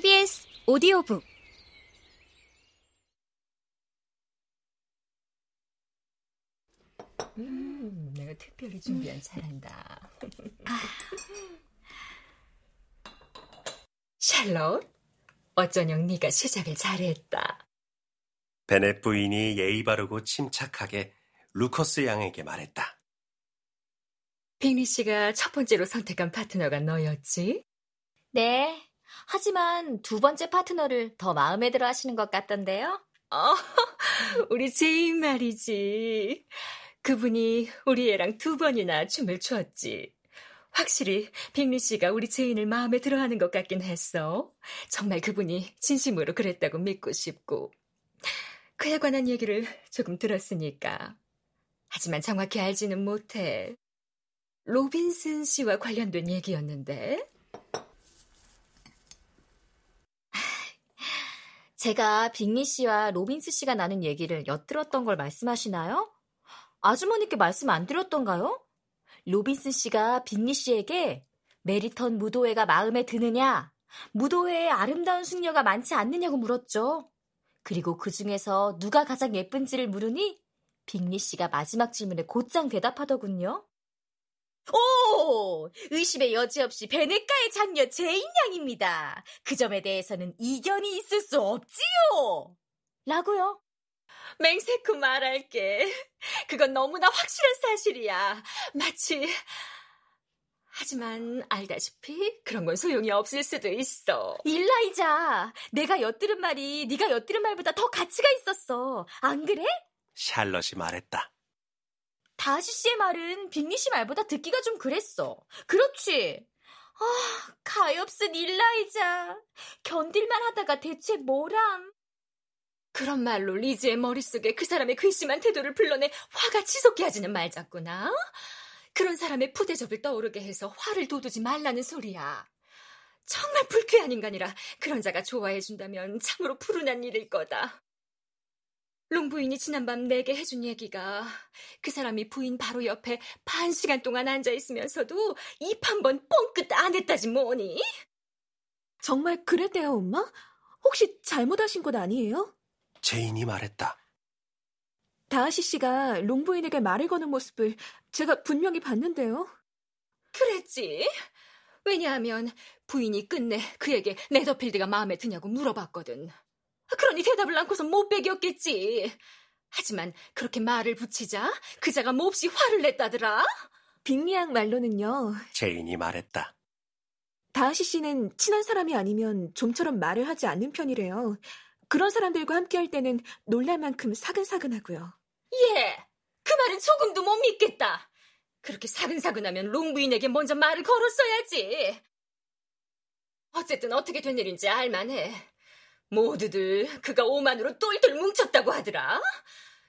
KBS 오디오북 음, 내가 특별히 준비한 차란다. 아. 샬롯, 어쩌녕 네가 시작을 잘했다. 베넷 부인이 예의 바르고 침착하게 루커스 양에게 말했다. 빅리 씨가 첫 번째로 선택한 파트너가 너였지? 네. 하지만 두 번째 파트너를 더 마음에 들어 하시는 것 같던데요? 어, 우리 제인 말이지. 그분이 우리 애랑 두 번이나 춤을 췄지. 확실히 빙리 씨가 우리 제인을 마음에 들어 하는 것 같긴 했어. 정말 그분이 진심으로 그랬다고 믿고 싶고. 그에 관한 얘기를 조금 들었으니까. 하지만 정확히 알지는 못해. 로빈슨 씨와 관련된 얘기였는데. 제가 빙리 씨와 로빈슨 씨가 나눈 얘기를 엿들었던 걸 말씀하시나요? 아주머니께 말씀 안 드렸던가요? 로빈슨 씨가 빙리 씨에게 메리턴 무도회가 마음에 드느냐, 무도회에 아름다운 숙녀가 많지 않느냐고 물었죠. 그리고 그 중에서 누가 가장 예쁜지를 물으니 빙리 씨가 마지막 질문에 곧장 대답하더군요. 오! 의심의 여지 없이 베넷가의 장녀 제인 양입니다. 그 점에 대해서는 이견이 있을 수 없지요. 라고요. 맹세코 말할게. 그건 너무나 확실한 사실이야. 마치 하지만 알다시피 그런 건 소용이 없을 수도 있어. 일라이자, 내가 엿들은 말이 네가 엿들은 말보다 더 가치가 있었어. 안 그래? 샬럿이 말했다. 다시 씨의 말은 빅리 씨 말보다 듣기가 좀 그랬어. 그렇지? 아, 가엾은 일라이자. 견딜만 하다가 대체 뭐람? 그런 말로 리즈의 머릿속에 그 사람의 괘씸한 태도를 불러내 화가 치솟게 하지는 말자꾸나. 그런 사람의 푸대접을 떠오르게 해서 화를 돋우지 말라는 소리야. 정말 불쾌한 인간이라 그런 자가 좋아해준다면 참으로 푸른한 일일 거다. 롱 부인이 지난밤 내게 해준 얘기가 그 사람이 부인 바로 옆에 반 시간 동안 앉아 있으면서도 입 한 번 뻥끗 안 했다지 뭐니? 정말 그랬대요, 엄마? 혹시 잘못하신 것 아니에요? 제인이 말했다. 다아시 씨가 롱 부인에게 말을 거는 모습을 제가 분명히 봤는데요. 그랬지. 왜냐하면 부인이 끝내 그에게 네더필드가 마음에 드냐고 물어봤거든. 그러니 대답을 않고서 못 배겼겠지. 하지만 그렇게 말을 붙이자 그자가 몹시 화를 냈다더라. 빙리 양 말로는요. 제인이 말했다. 다아시 씨는 친한 사람이 아니면 좀처럼 말을 하지 않는 편이래요. 그런 사람들과 함께할 때는 놀랄 만큼 사근사근하고요. 얘, 그 말은 조금도 못 믿겠다. 그렇게 사근사근하면 롱부인에게 먼저 말을 걸었어야지. 어쨌든 어떻게 된 일인지 알만해. 모두들 그가 오만으로 똘똘 뭉쳤다고 하더라.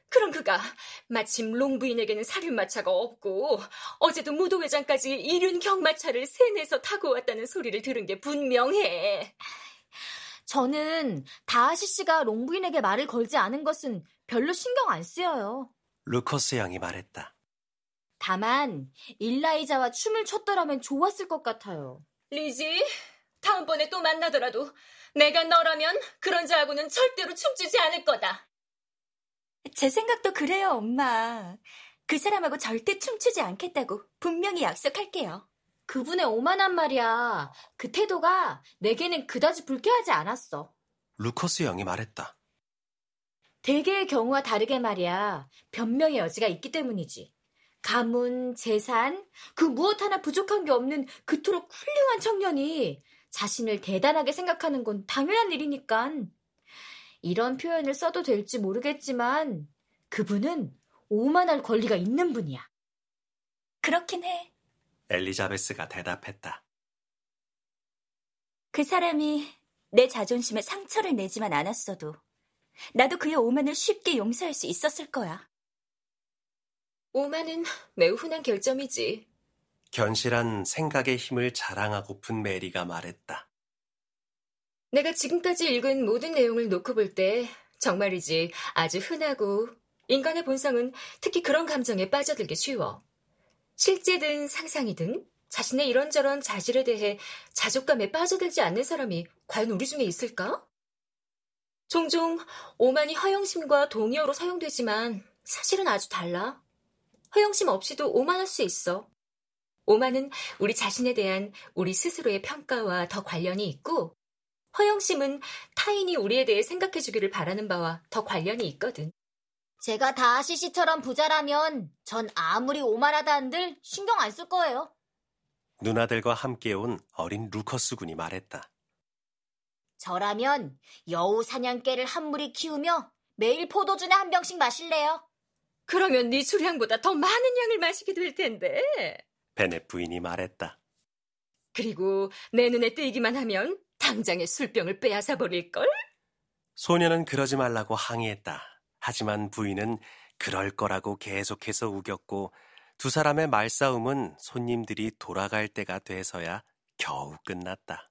그럼 그가 마침 롱부인에게는 사륜마차가 없고 어제도 무도회장까지 이륜 경마차를 세내서 타고 왔다는 소리를 들은 게 분명해. 저는 다하시 씨가 롱부인에게 말을 걸지 않은 것은 별로 신경 안 쓰여요. 루커스 양이 말했다. 다만 일라이자와 춤을 췄더라면 좋았을 것 같아요. 리지, 다음번에 또 만나더라도 내가 너라면 그런 자하고는 절대로 춤추지 않을 거다. 제 생각도 그래요, 엄마. 그 사람하고 절대 춤추지 않겠다고 분명히 약속할게요. 그분의 오만한 말이야. 그 태도가 내게는 그다지 불쾌하지 않았어. 루커스 양이 말했다. 대개의 경우와 다르게 말이야. 변명의 여지가 있기 때문이지. 가문, 재산, 그 무엇 하나 부족한 게 없는 그토록 훌륭한 청년이 자신을 대단하게 생각하는 건 당연한 일이니까. 이런 표현을 써도 될지 모르겠지만 그분은 오만할 권리가 있는 분이야. 그렇긴 해. 엘리자베스가 대답했다. 그 사람이 내 자존심에 상처를 내지만 않았어도 나도 그의 오만을 쉽게 용서할 수 있었을 거야. 오만은 매우 흔한 결점이지. 견실한 생각의 힘을 자랑하고픈 메리가 말했다. 내가 지금까지 읽은 모든 내용을 놓고 볼 때 정말이지 아주 흔하고 인간의 본성은 특히 그런 감정에 빠져들기 쉬워. 실제든 상상이든 자신의 이런저런 자질에 대해 자족감에 빠져들지 않는 사람이 과연 우리 중에 있을까? 종종 오만이 허영심과 동의어로 사용되지만 사실은 아주 달라. 허영심 없이도 오만할 수 있어. 오만은 우리 자신에 대한 우리 스스로의 평가와 더 관련이 있고, 허영심은 타인이 우리에 대해 생각해 주기를 바라는 바와 더 관련이 있거든. 제가 다하시 씨처럼 부자라면 전 아무리 오만하다 한들 신경 안 쓸 거예요. 누나들과 함께 온 어린 루커스 군이 말했다. 저라면 여우 사냥개를 한 무리 키우며 매일 포도주나 한 병씩 마실래요. 그러면 네 주량보다 더 많은 양을 마시게 될 텐데. 베넷 부인이 말했다. 그리고 내 눈에 띄기만 하면 당장에 술병을 빼앗아 버릴걸? 소녀는 그러지 말라고 항의했다. 하지만 부인은 그럴 거라고 계속해서 우겼고 두 사람의 말싸움은 손님들이 돌아갈 때가 돼서야 겨우 끝났다.